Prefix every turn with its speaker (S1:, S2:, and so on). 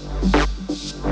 S1: 何